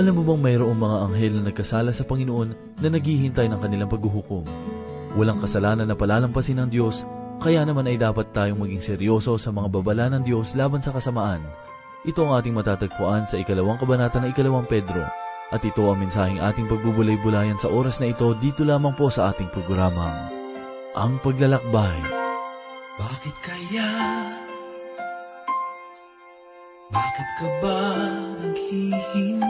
Alam mo bang mayroong mga anghel na nagkasala sa Panginoon na naghihintay ng kanilang paghuhukom? Walang kasalanan na palalampasin ng Diyos, kaya naman ay dapat tayong maging seryoso sa mga babala ng Diyos laban sa kasamaan. Ito ang ating matatagpuan sa ikalawang kabanata ng ikalawang Pedro. At ito ang mensaheng ating pagbubulay-bulayan sa oras na ito dito lamang po sa ating programang Ang Paglalakbay. Bakit kaya? Bakit ka ba naghihintay?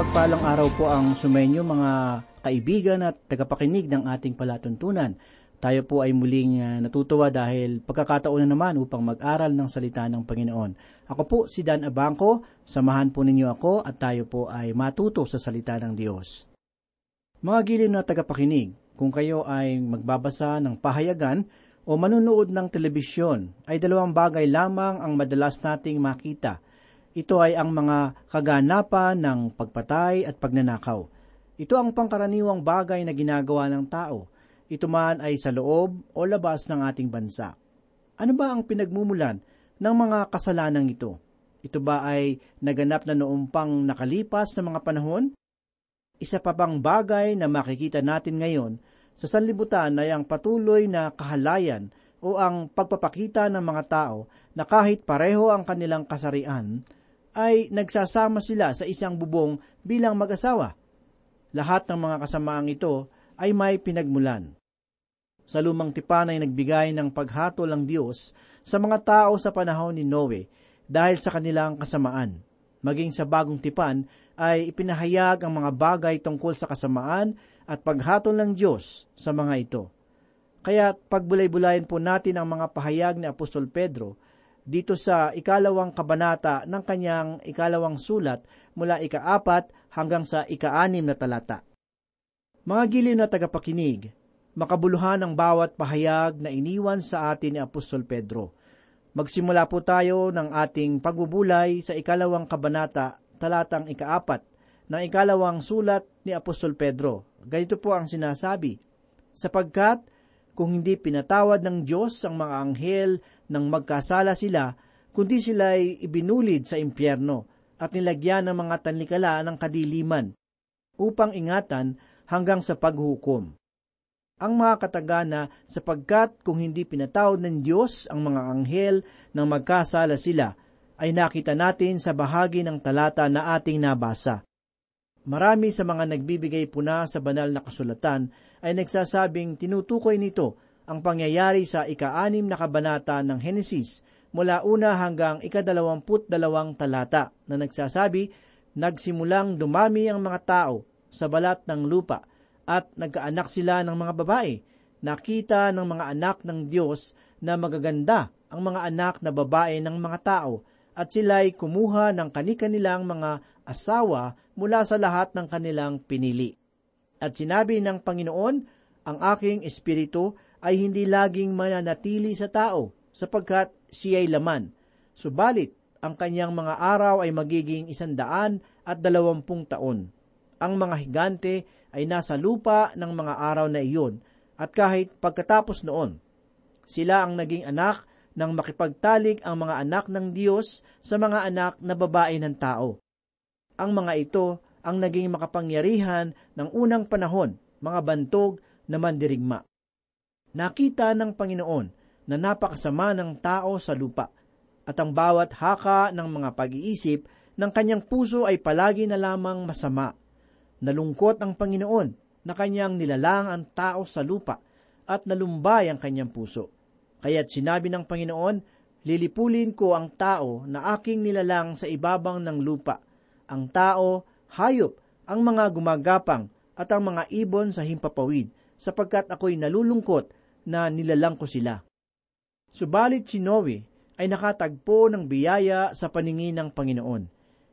Mapagpalang araw po ang sumenyo mga kaibigan at tagapakinig ng ating palatuntunan. Tayo po ay muling ah, natutuwa dahil pagkakataon na naman upang mag-aral ng salita ng Panginoon. Ako po si Dan Abangco, samahan po ninyo ako at tayo po ay matuto sa salita ng Diyos. Mga giliw na tagapakinig, kung kayo ay magbabasa ng pahayagan o manunood ng telebisyon, ay dalawang bagay lamang ang madalas nating makita. Ito ay ang mga kaganapan ng pagpatay at pagnanakaw. Ito ang pangkaraniwang bagay na ginagawa ng tao. Ito man ay sa loob o labas ng ating bansa. Ano ba ang pinagmumulan ng mga kasalanang ito? Ito ba ay naganap na noong pang nakalipas na mga panahon? Isa pa bang bagay na makikita natin ngayon sa sanlibutan ay ang patuloy na kahalayan o ang pagpapakita ng mga tao na kahit pareho ang kanilang kasarian, ay nagsasama sila sa isang bubong bilang mag-asawa. Lahat ng mga kasamaang ito ay may pinagmulan. Sa lumang tipan ay nagbigay ng paghatol ang Diyos sa mga tao sa panahon ni Noe dahil sa kanilang kasamaan. Maging sa bagong tipan ay ipinahayag ang mga bagay tungkol sa kasamaan at paghatol ng Diyos sa mga ito. Kaya pagbulay-bulayan po natin ang mga pahayag ni Apostol Pedro dito sa ikalawang kabanata ng kanyang ikalawang sulat mula ikaapat hanggang sa ikaanim na talata. Mga giliw na tagapakinig, makabuluhan ang bawat pahayag na iniwan sa atin ni Apostol Pedro. Magsimula po tayo ng ating pagbubulay sa ikalawang kabanata, talatang ikaapat, ng ikalawang sulat ni Apostol Pedro. Ganito po ang sinasabi, sapagkat kung hindi pinatawad ng Diyos ang mga anghel nang magkasala sila, kundi sila'y ibinulid sa impyerno at nilagyan ng mga tanlikala ng kadiliman upang ingatan hanggang sa paghukom. Ang mga katagana sapagkat kung hindi pinatawad ng Diyos ang mga anghel nang magkasala sila, ay nakita natin sa bahagi ng talata na ating nabasa. Marami sa mga nagbibigay puna sa banal na kasulatan ay nagsasabing tinutukoy nito ang pangyayari sa ika-anim na kabanata ng Henesis mula una hanggang ikadalawamput dalawang talata na nagsasabi, nagsimulang dumami ang mga tao sa balat ng lupa at nagkaanak sila ng mga babae. Nakita ng mga anak ng Diyos na magaganda ang mga anak na babae ng mga tao at sila'y kumuha ng kani-kanilang mga asawa mula sa lahat ng kanilang pinili. At sinabi ng Panginoon, ang aking espiritu ay hindi laging mananatili sa tao, sapagkat siya'y laman. Subalit, ang kanyang mga araw ay magiging isandaan at dalawampung taon. Ang mga higante ay nasa lupa ng mga araw na iyon, at kahit pagkatapos noon, sila ang naging anak nang makipagtalik ang mga anak ng Diyos sa mga anak na babae ng tao. Ang mga ito ang naging makapangyarihan ng unang panahon, mga bantog na mandirigma. Nakita ng Panginoon na napakasama ng tao sa lupa, at ang bawat haka ng mga pag-iisip ng kanyang puso ay palagi na lamang masama. Nalungkot ang Panginoon na kanyang nilalang ang tao sa lupa at nalumbay ang kanyang puso. Kaya't sinabi ng Panginoon, Lilipulin ko ang tao na aking nilalang sa ibabang ng lupa, ang tao, hayop, ang mga gumagapang at ang mga ibon sa himpapawid, sapagkat ako'y nalulungkot na nilalang ko sila. Subalit si Noe ay nakatagpo ng biyaya sa paningin ng Panginoon.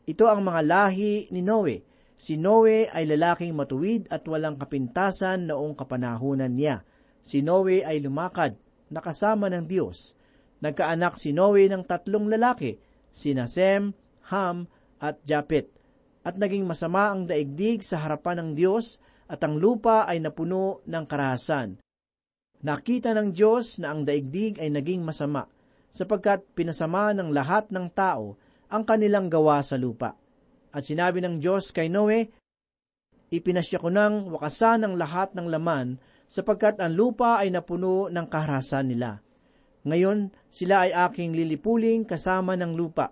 Ito ang mga lahi ni Noe. Si Noe ay lalaking matuwid at walang kapintasan noong kapanahunan niya. Si Noe ay lumakad, nakasama ng Diyos. Nagkaanak si Noe ng tatlong lalaki, sina Sem, Ham, at Japet at naging masama ang daigdig sa harapan ng Diyos at ang lupa ay napuno ng karahasan. Nakita ng Diyos na ang daigdig ay naging masama sapagkat pinasama ng lahat ng tao ang kanilang gawa sa lupa. At sinabi ng Diyos kay Noe, Ipinasya ko ng wakasan ng lahat ng laman sapagkat ang lupa ay napuno ng kaharasan nila. Ngayon, sila ay aking lilipuling kasama ng lupa.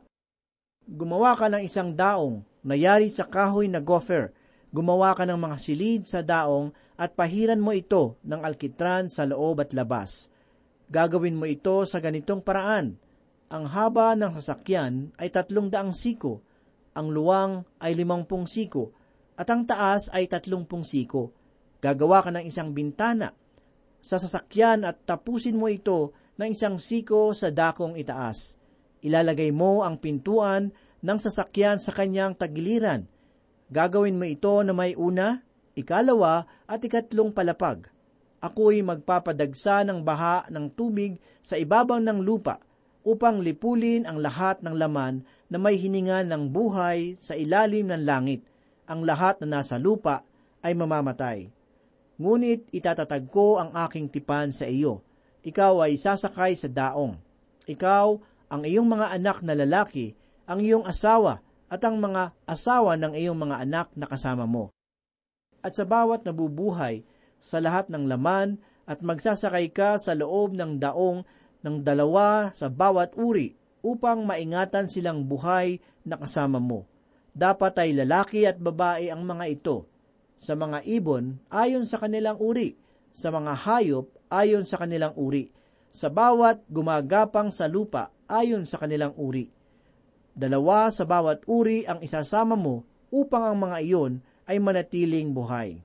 Gumawa ka ng isang daong nayari sa kahoy na gopher. Gumawa ka ng mga silid sa daong at pahiran mo ito ng alkitran sa loob at labas. Gagawin mo ito sa ganitong paraan. Ang haba ng sasakyan ay tatlong daang siko, ang luwang ay limangpung siko, at ang taas ay tatlongpung siko. Gagawa ka ng isang bintana sa sasakyan at tapusin mo ito ng isang siko sa dakong itaas. Ilalagay mo ang pintuan ng sasakyan sa kanyang tagiliran. Gagawin mo ito na may una, ikalawa at ikatlong palapag. Ako'y magpapadagsa ng baha ng tubig sa ibabaw ng lupa upang lipulin ang lahat ng laman na may hininga ng buhay sa ilalim ng langit. Ang lahat na nasa lupa ay mamamatay. Ngunit itatatag ko ang aking tipan sa iyo. Ikaw ay sasakay sa daong. Ikaw, ang iyong mga anak na lalaki, ang iyong asawa at ang mga asawa ng iyong mga anak na kasama mo. At sa bawat nabubuhay, sa lahat ng laman, at magsasakay ka sa loob ng daong ng dalawa sa bawat uri upang maingatan silang buhay na kasama mo. Dapat ay lalaki at babae ang mga ito. Sa mga ibon, ayon sa kanilang uri. Sa mga hayop, ayon sa kanilang uri. Sa bawat gumagapang sa lupa, ayon sa kanilang uri Dalawa sa bawat uri ang isasama mo upang ang mga iyon ay manatiling buhay.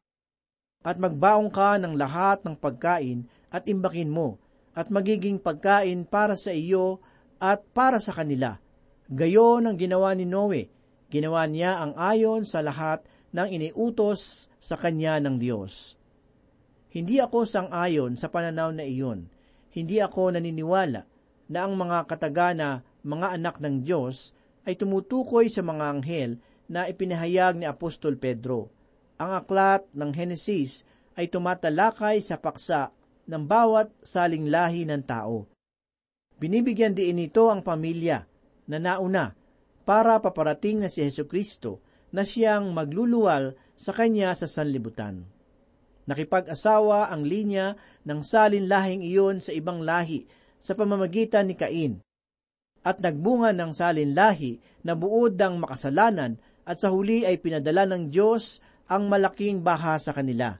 At magbaong ka ng lahat ng pagkain at imbakin mo, at magiging pagkain para sa iyo at para sa kanila. Gayon ang ginawa ni Noe. Ginawa niya ang ayon sa lahat ng iniutos sa kanya ng Diyos. Hindi ako sang-ayon sa pananaw na iyon. Hindi ako naniniwala na ang mga katagana, mga anak ng Diyos, ay tumutukoy sa mga anghel na ipinahayag ni Apostol Pedro. Ang aklat ng Henesis ay tumatalakay sa paksa ng bawat saling lahi ng tao. Binibigyan din ito ang pamilya na nauna para paparating na si Heso Kristo na siyang magluluwal sa kanya sa sanlibutan. Nakipag-asawa ang linya ng salin lahing iyon sa ibang lahi sa pamamagitan ni Cain. At nagbunga ng salin lahi na buod ng makasalanan at sa huli ay pinadala ng Diyos ang malaking baha sa kanila.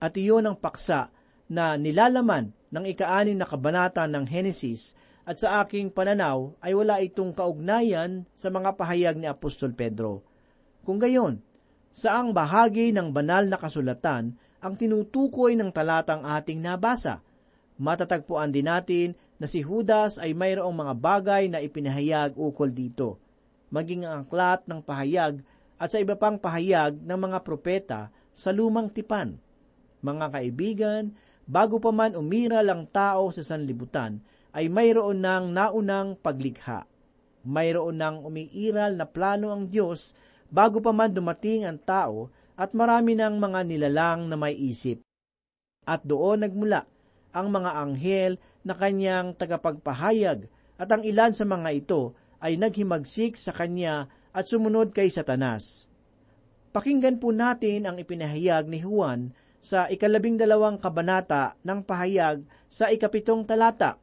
At iyon ang paksa na nilalaman ng ikaanin na kabanata ng Henesis at sa aking pananaw ay wala itong kaugnayan sa mga pahayag ni Apostol Pedro. Kung gayon, saang bahagi ng banal na kasulatan ang tinutukoy ng talatang ating nabasa? Matatagpuan din natin na si Judas ay mayroong mga bagay na ipinahayag ukol dito, maging ang aklat ng pahayag at sa iba pang pahayag ng mga propeta sa lumang tipan. Mga kaibigan, bago pa man umiral ang tao sa sanlibutan, ay mayroon ng naunang paglikha. Mayroon ng umiiral na plano ang Diyos bago pa man dumating ang tao at marami ng mga nilalang na may isip. At doon nagmula ang mga anghel na kanyang tagapagpahayag at ang ilan sa mga ito ay naghimagsik sa kanya at sumunod kay Satanas. Pakinggan po natin ang ipinahayag ni Juan sa ikalabing dalawang kabanata ng pahayag sa ikapitong talata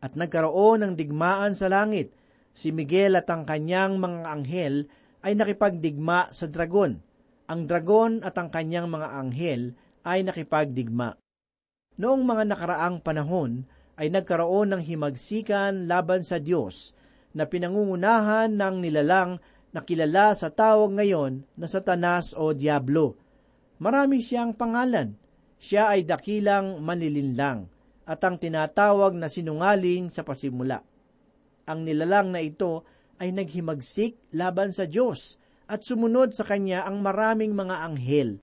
at nagkaroon ng digmaan sa langit. Si Miguel at ang kanyang mga anghel ay nakipagdigma sa dragon. Ang dragon at ang kanyang mga anghel ay nakipagdigma. Noong mga nakaraang panahon ay nagkaroon ng himagsikan laban sa Diyos na pinangungunahan ng nilalang na kilala sa tawag ngayon na Satanas o Diablo. Marami siyang pangalan. Siya ay dakilang manilinlang at ang tinatawag na sinungaling sa pasimula. Ang nilalang na ito ay naghimagsik laban sa Diyos at sumunod sa kanya ang maraming mga anghel.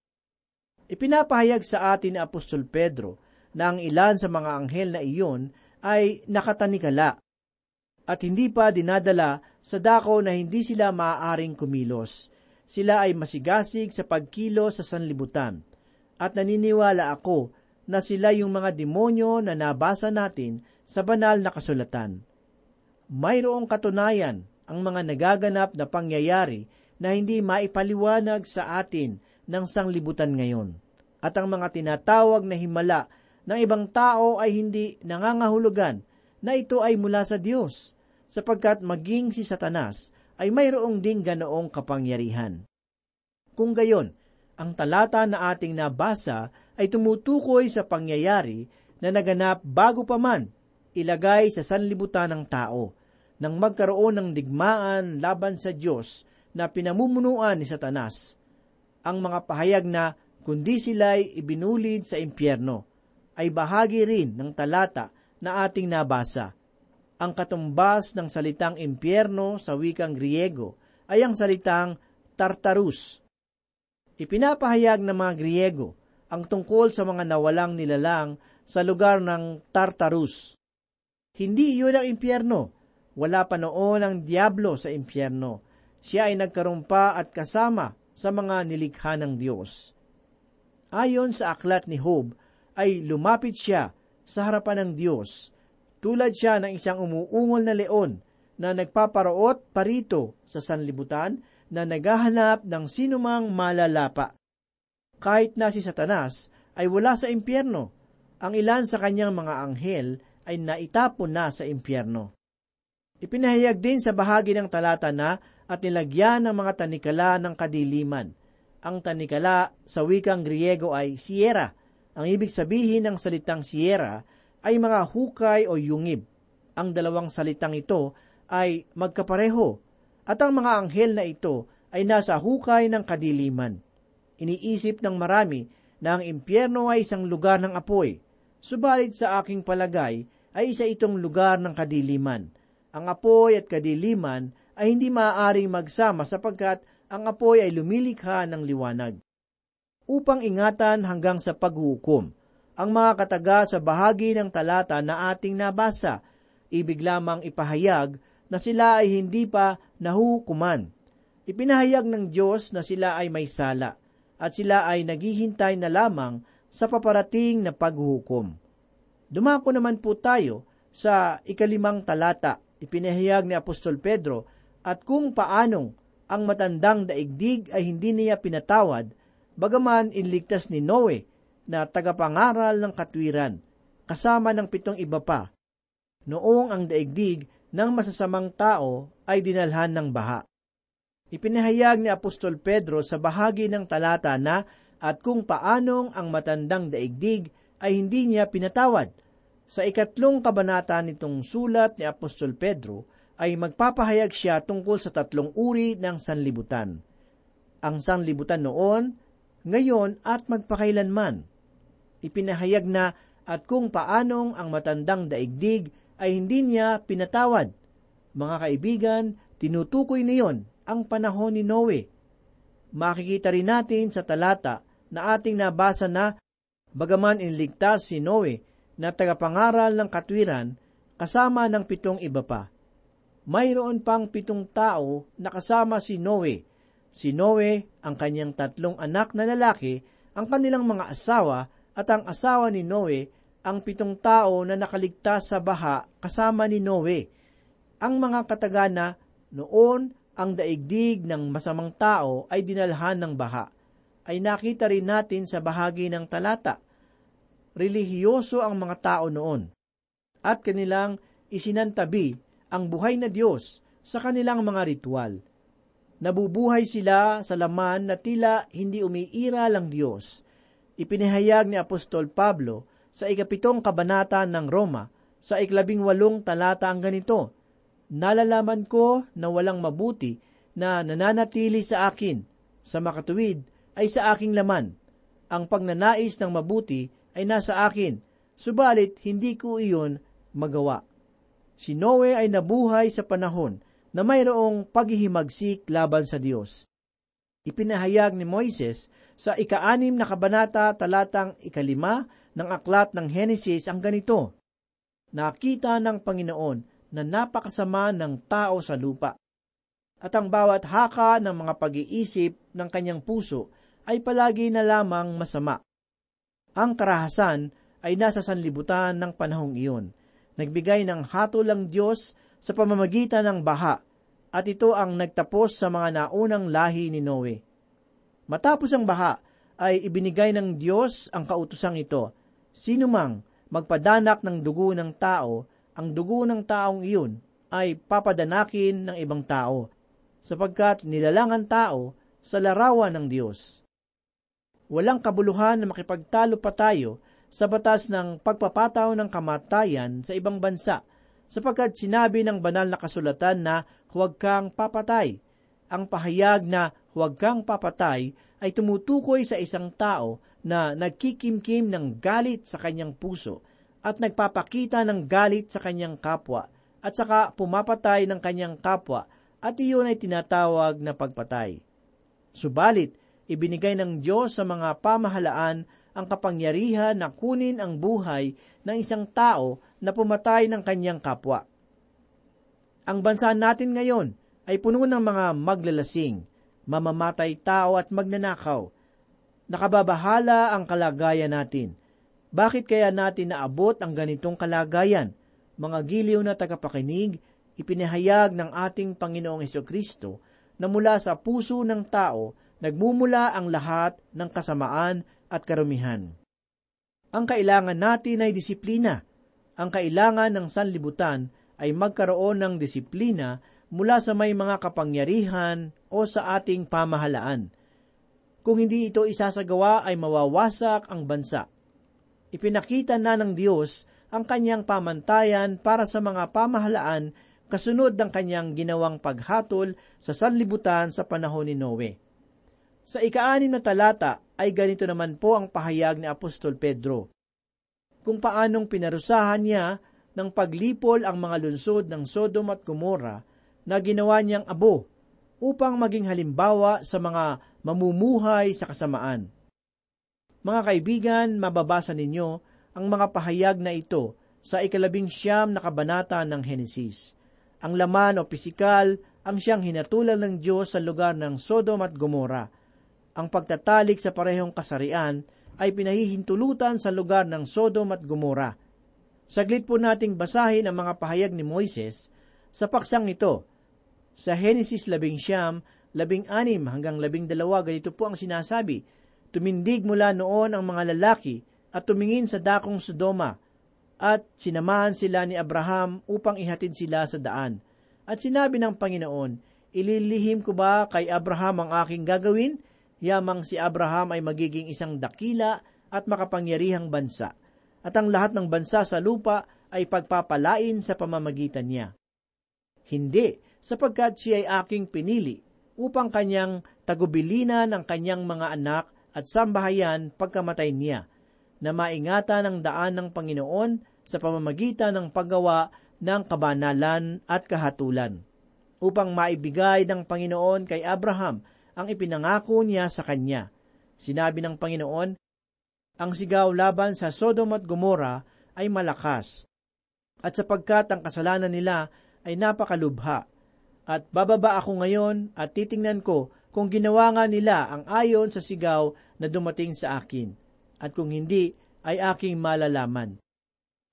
Ipinapahayag sa atin ni Apostol Pedro na ang ilan sa mga anghel na iyon ay nakatanikala at hindi pa dinadala sa dako na hindi sila maaaring kumilos. Sila ay masigasig sa pagkilo sa sanlibutan. At naniniwala ako na sila yung mga demonyo na nabasa natin sa banal na kasulatan. Mayroong katunayan ang mga nagaganap na pangyayari na hindi maipaliwanag sa atin ng sanglibutan ngayon. At ang mga tinatawag na himala ng ibang tao ay hindi nangangahulugan na ito ay mula sa Diyos, sapagkat maging si Satanas ay mayroong ding ganoong kapangyarihan. Kung gayon, ang talata na ating nabasa ay tumutukoy sa pangyayari na naganap bago pa man ilagay sa sanlibutan ng tao nang magkaroon ng digmaan laban sa Diyos na pinamumunuan ni Satanas. Ang mga pahayag na kundi sila'y ibinulid sa impyerno ay bahagi rin ng talata na ating nabasa. Ang katumbas ng salitang impyerno sa wikang Griego ay ang salitang Tartarus. Ipinapahayag ng mga Griego ang tungkol sa mga nawalang nilalang sa lugar ng Tartarus. Hindi iyon ang impyerno. Wala pa noon ang Diablo sa impyerno. Siya ay nagkaroon pa at kasama sa mga nilikha ng Diyos. Ayon sa aklat ni Job, ay lumapit siya sa harapan ng Diyos. Tulad siya ng isang umuungol na leon na nagpaparoot parito sa sanlibutan na naghahanap ng sinumang malalapa. Kahit na si Satanas ay wala sa impyerno, ang ilan sa kanyang mga anghel ay naitapon na sa impyerno. Ipinahayag din sa bahagi ng talata na at nilagyan ng mga tanikala ng kadiliman. Ang tanikala sa wikang Griego ay sierra. Ang ibig sabihin ng salitang sierra ay mga hukay o yungib. Ang dalawang salitang ito ay magkapareho at ang mga anghel na ito ay nasa hukay ng kadiliman iniisip ng marami na ang impyerno ay isang lugar ng apoy, subalit sa aking palagay ay isa itong lugar ng kadiliman. Ang apoy at kadiliman ay hindi maaaring magsama sapagkat ang apoy ay lumilikha ng liwanag. Upang ingatan hanggang sa paghukom, ang mga kataga sa bahagi ng talata na ating nabasa, ibig lamang ipahayag na sila ay hindi pa nahuhukuman. Ipinahayag ng Diyos na sila ay may sala at sila ay naghihintay na lamang sa paparating na paghuhukom. Dumako naman po tayo sa ikalimang talata, ipinahayag ni Apostol Pedro, at kung paanong ang matandang daigdig ay hindi niya pinatawad, bagaman inligtas ni Noe na tagapangaral ng katwiran, kasama ng pitong iba pa, noong ang daigdig ng masasamang tao ay dinalhan ng baha. Ipinahayag ni Apostol Pedro sa bahagi ng talata na at kung paanong ang matandang daigdig ay hindi niya pinatawad. Sa ikatlong kabanata nitong sulat ni Apostol Pedro ay magpapahayag siya tungkol sa tatlong uri ng sanlibutan. Ang sanlibutan noon, ngayon at magpakailanman. Ipinahayag na at kung paanong ang matandang daigdig ay hindi niya pinatawad. Mga kaibigan, tinutukoy niyon ang panahon ni Noe. Makikita rin natin sa talata na ating nabasa na bagaman inligtas si Noe na tagapangaral ng katwiran kasama ng pitong iba pa. Mayroon pang pitong tao na kasama si Noe. Si Noe, ang kanyang tatlong anak na lalaki, ang kanilang mga asawa at ang asawa ni Noe, ang pitong tao na nakaligtas sa baha kasama ni Noe. Ang mga katagana noon ang daigdig ng masamang tao ay dinalhan ng baha ay nakita rin natin sa bahagi ng talata. Relihiyoso ang mga tao noon at kanilang isinantabi ang buhay na Diyos sa kanilang mga ritual. Nabubuhay sila sa laman na tila hindi umiira lang Diyos. Ipinahayag ni Apostol Pablo sa ikapitong kabanata ng Roma sa iklabing walong talata ang ganito, nalalaman ko na walang mabuti na nananatili sa akin, sa makatuwid ay sa aking laman. Ang pagnanais ng mabuti ay nasa akin, subalit hindi ko iyon magawa. Si Noe ay nabuhay sa panahon na mayroong paghihimagsik laban sa Diyos. Ipinahayag ni Moises sa ikaanim na kabanata talatang ikalima ng aklat ng Henesis ang ganito, Nakita ng Panginoon na napakasama ng tao sa lupa. At ang bawat haka ng mga pag-iisip ng kanyang puso ay palagi na lamang masama. Ang karahasan ay nasa sanlibutan ng panahong iyon. Nagbigay ng hatol ang Diyos sa pamamagitan ng baha, at ito ang nagtapos sa mga naunang lahi ni Noe. Matapos ang baha, ay ibinigay ng Diyos ang kautusang ito. Sino mang magpadanak ng dugo ng tao ang dugo ng taong iyon ay papadanakin ng ibang tao, sapagkat nilalangan tao sa larawan ng Diyos. Walang kabuluhan na makipagtalo pa tayo sa batas ng pagpapataw ng kamatayan sa ibang bansa, sapagkat sinabi ng banal na kasulatan na huwag kang papatay. Ang pahayag na huwag kang papatay ay tumutukoy sa isang tao na nagkikimkim ng galit sa kanyang puso at nagpapakita ng galit sa kanyang kapwa at saka pumapatay ng kanyang kapwa at iyon ay tinatawag na pagpatay. Subalit, ibinigay ng Diyos sa mga pamahalaan ang kapangyarihan na kunin ang buhay ng isang tao na pumatay ng kanyang kapwa. Ang bansa natin ngayon ay puno ng mga maglalasing, mamamatay tao at magnanakaw. Nakababahala ang kalagayan natin – bakit kaya natin naabot ang ganitong kalagayan? Mga giliw na tagapakinig, ipinahayag ng ating Panginoong Kristo na mula sa puso ng tao nagmumula ang lahat ng kasamaan at karumihan. Ang kailangan natin ay disiplina. Ang kailangan ng sanlibutan ay magkaroon ng disiplina mula sa may mga kapangyarihan o sa ating pamahalaan. Kung hindi ito isasagawa ay mawawasak ang bansa ipinakita na ng Diyos ang kanyang pamantayan para sa mga pamahalaan kasunod ng kanyang ginawang paghatol sa sanlibutan sa panahon ni Noe. Sa ikaanim na talata ay ganito naman po ang pahayag ni Apostol Pedro. Kung paanong pinarusahan niya ng paglipol ang mga lungsod ng Sodom at Gomorra na ginawa niyang abo upang maging halimbawa sa mga mamumuhay sa kasamaan. Mga kaibigan, mababasa ninyo ang mga pahayag na ito sa ikalabing siyam na kabanata ng Henesis. Ang laman o pisikal ang siyang hinatulan ng Diyos sa lugar ng Sodom at Gomorra. Ang pagtatalik sa parehong kasarian ay pinahihintulutan sa lugar ng Sodom at Gomorra. Saglit po nating basahin ang mga pahayag ni Moises sa paksang ito. Sa Henesis 11, 16 hanggang 12, ganito po ang sinasabi, Tumindig mula noon ang mga lalaki at tumingin sa dakong Sodoma, at sinamahan sila ni Abraham upang ihatid sila sa daan. At sinabi ng Panginoon, Ililihim ko ba kay Abraham ang aking gagawin? Yamang si Abraham ay magiging isang dakila at makapangyarihang bansa, at ang lahat ng bansa sa lupa ay pagpapalain sa pamamagitan niya. Hindi, sapagkat siya ay aking pinili upang kanyang tagubilinan ang kanyang mga anak at sambahayan pagkamatay niya, na maingatan ang daan ng Panginoon sa pamamagitan ng paggawa ng kabanalan at kahatulan, upang maibigay ng Panginoon kay Abraham ang ipinangako niya sa kanya. Sinabi ng Panginoon, ang sigaw laban sa Sodom at Gomorra ay malakas, at sapagkat ang kasalanan nila ay napakalubha. At bababa ako ngayon at titingnan ko kung ginawa nga nila ang ayon sa sigaw na dumating sa akin at kung hindi, ay aking malalaman.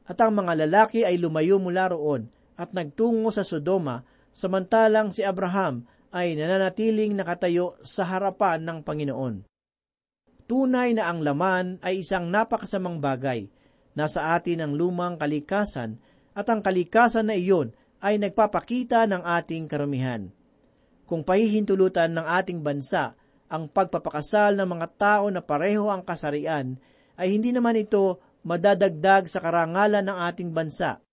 At ang mga lalaki ay lumayo mula roon at nagtungo sa Sodoma, samantalang si Abraham ay nananatiling nakatayo sa harapan ng Panginoon. Tunay na ang laman ay isang napakasamang bagay. Nasa atin ang lumang kalikasan at ang kalikasan na iyon ay nagpapakita ng ating karamihan. Kung pahihintulutan ng ating bansa ang pagpapakasal ng mga tao na pareho ang kasarian, ay hindi naman ito madadagdag sa karangalan ng ating bansa.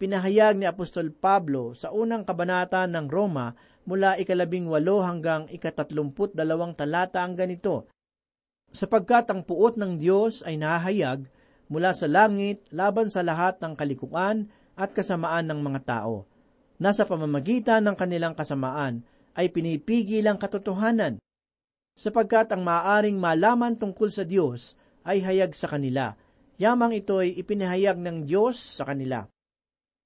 Pinahayag ni Apostol Pablo sa unang kabanata ng Roma mula ikalabing walo hanggang ikatatlumput dalawang talata ang ganito, sapagkat ang puot ng Diyos ay nahayag mula sa langit laban sa lahat ng kalikuan at kasamaan ng mga tao. Nasa pamamagitan ng kanilang kasamaan ay pinipigil ang katotohanan sapagkat ang maaaring malaman tungkol sa Diyos ay hayag sa kanila. Yamang ito'y ipinahayag ng Diyos sa kanila.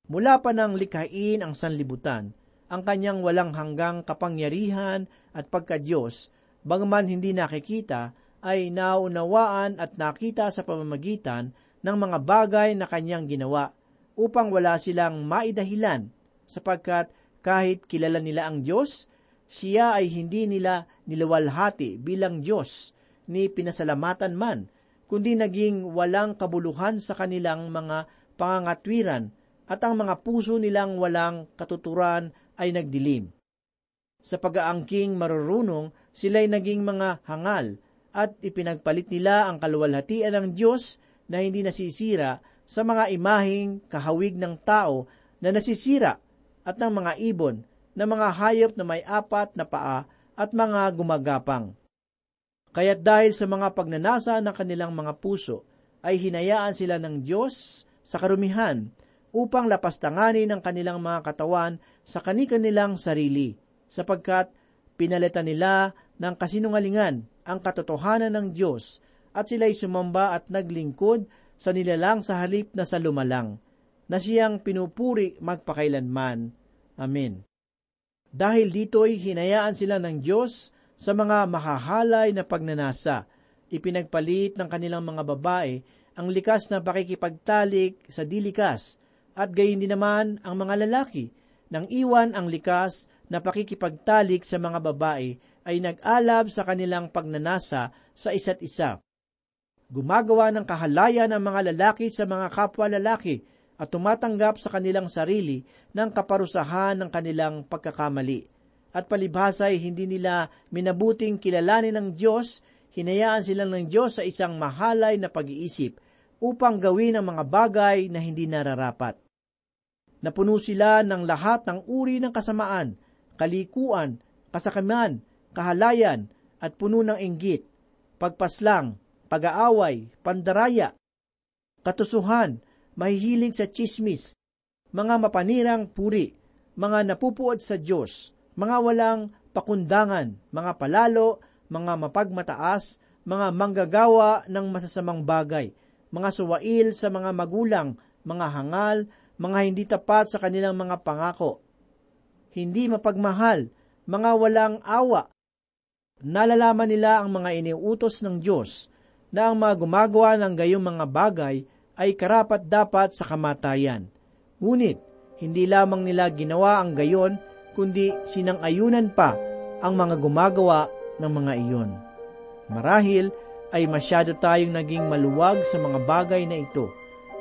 Mula pa ng likhain ang sanlibutan, ang kanyang walang hanggang kapangyarihan at pagka-Diyos, bagaman hindi nakikita, ay naunawaan at nakita sa pamamagitan ng mga bagay na kanyang ginawa upang wala silang maidahilan sapagkat kahit kilala nila ang Diyos, siya ay hindi nila nilawalhati bilang Diyos ni pinasalamatan man, kundi naging walang kabuluhan sa kanilang mga pangangatwiran at ang mga puso nilang walang katuturan ay nagdilim. Sa pag-aangking marurunong, sila'y naging mga hangal at ipinagpalit nila ang kaluwalhatian ng Diyos na hindi nasisira sa mga imahing kahawig ng tao na nasisira at ng mga ibon na mga hayop na may apat na paa at mga gumagapang. Kaya't dahil sa mga pagnanasa ng kanilang mga puso, ay hinayaan sila ng Diyos sa karumihan upang lapastanganin ang kanilang mga katawan sa kanilang sarili, sapagkat pinalitan nila ng kasinungalingan ang katotohanan ng Diyos at sila'y sumamba at naglingkod sa nilalang sa halip na sa lumalang, na siyang pinupuri magpakailanman. Amen. Dahil dito'y hinayaan sila ng Diyos sa mga makahalay na pagnanasa. Ipinagpalit ng kanilang mga babae ang likas na pakikipagtalik sa dilikas at gayon din naman ang mga lalaki nang iwan ang likas na pakikipagtalik sa mga babae ay nag-alab sa kanilang pagnanasa sa isa't isa. Gumagawa ng kahalayan ang mga lalaki sa mga kapwa lalaki at tumatanggap sa kanilang sarili ng kaparusahan ng kanilang pagkakamali. At palibhasa ay hindi nila minabuting kilalanin ng Diyos, hinayaan sila ng Diyos sa isang mahalay na pag-iisip upang gawin ang mga bagay na hindi nararapat. Napuno sila ng lahat ng uri ng kasamaan, kalikuan, kasakaman, kahalayan, at puno ng inggit, pagpaslang, pag-aaway, pandaraya, katusuhan, mahihilig sa chismis, mga mapanirang puri, mga napupuot sa Diyos, mga walang pakundangan, mga palalo, mga mapagmataas, mga manggagawa ng masasamang bagay, mga suwail sa mga magulang, mga hangal, mga hindi tapat sa kanilang mga pangako, hindi mapagmahal, mga walang awa. Nalalaman nila ang mga iniutos ng Diyos na ang mga gumagawa ng gayong mga bagay ay karapat dapat sa kamatayan. Ngunit, hindi lamang nila ginawa ang gayon, kundi sinang-ayunan pa ang mga gumagawa ng mga iyon. Marahil ay masyado tayong naging maluwag sa mga bagay na ito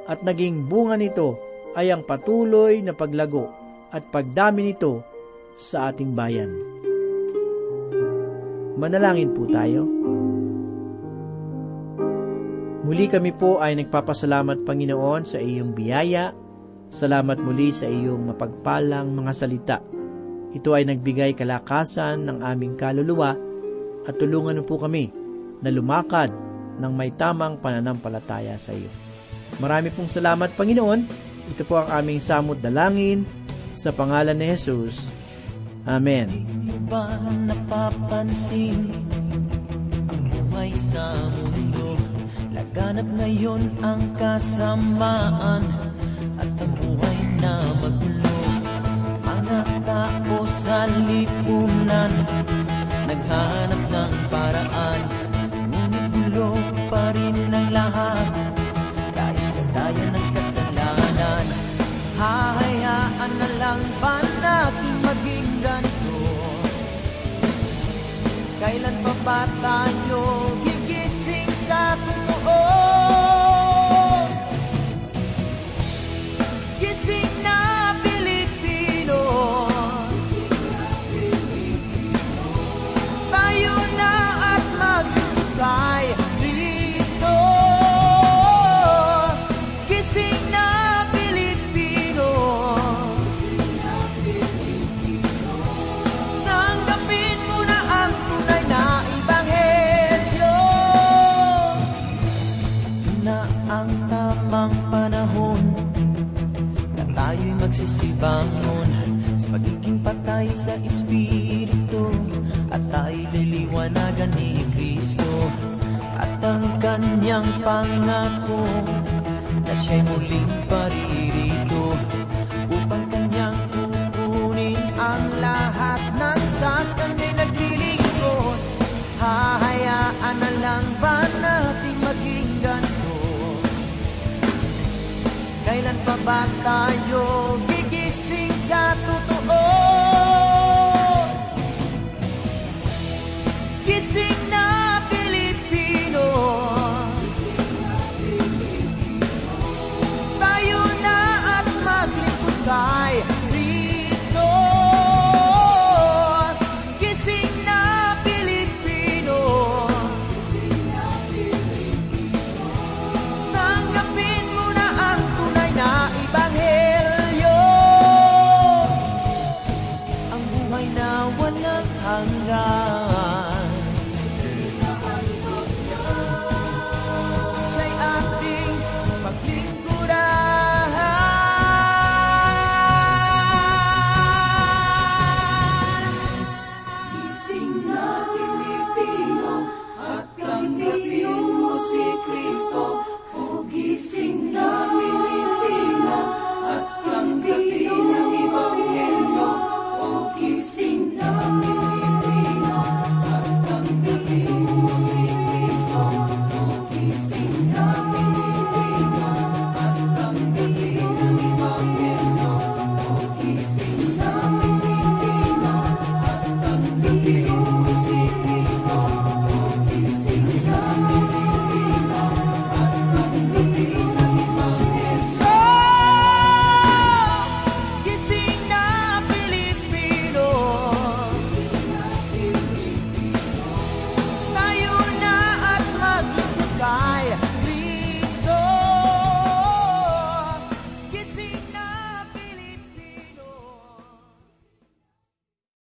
at naging bunga nito ay ang patuloy na paglago at pagdami nito sa ating bayan. Manalangin po tayo. Muli kami po ay nagpapasalamat Panginoon sa iyong biyaya. Salamat muli sa iyong mapagpalang mga salita. Ito ay nagbigay kalakasan ng aming kaluluwa at tulungan po kami na lumakad ng may tamang pananampalataya sa iyo. Marami pong salamat Panginoon. Ito po ang aming samot dalangin sa pangalan ni Jesus. Amen. Di ba napapansin ang buhay sa mundo? Laganap ngayon ang kasamaan at ang buhay na magulo. Mga tao sa lipunan naghanap ng paraan. Ngunit gulo pa rin ang lahat Hahayaan na lang ba natin maging ganito? Kailan pa ba tayo ba tayo?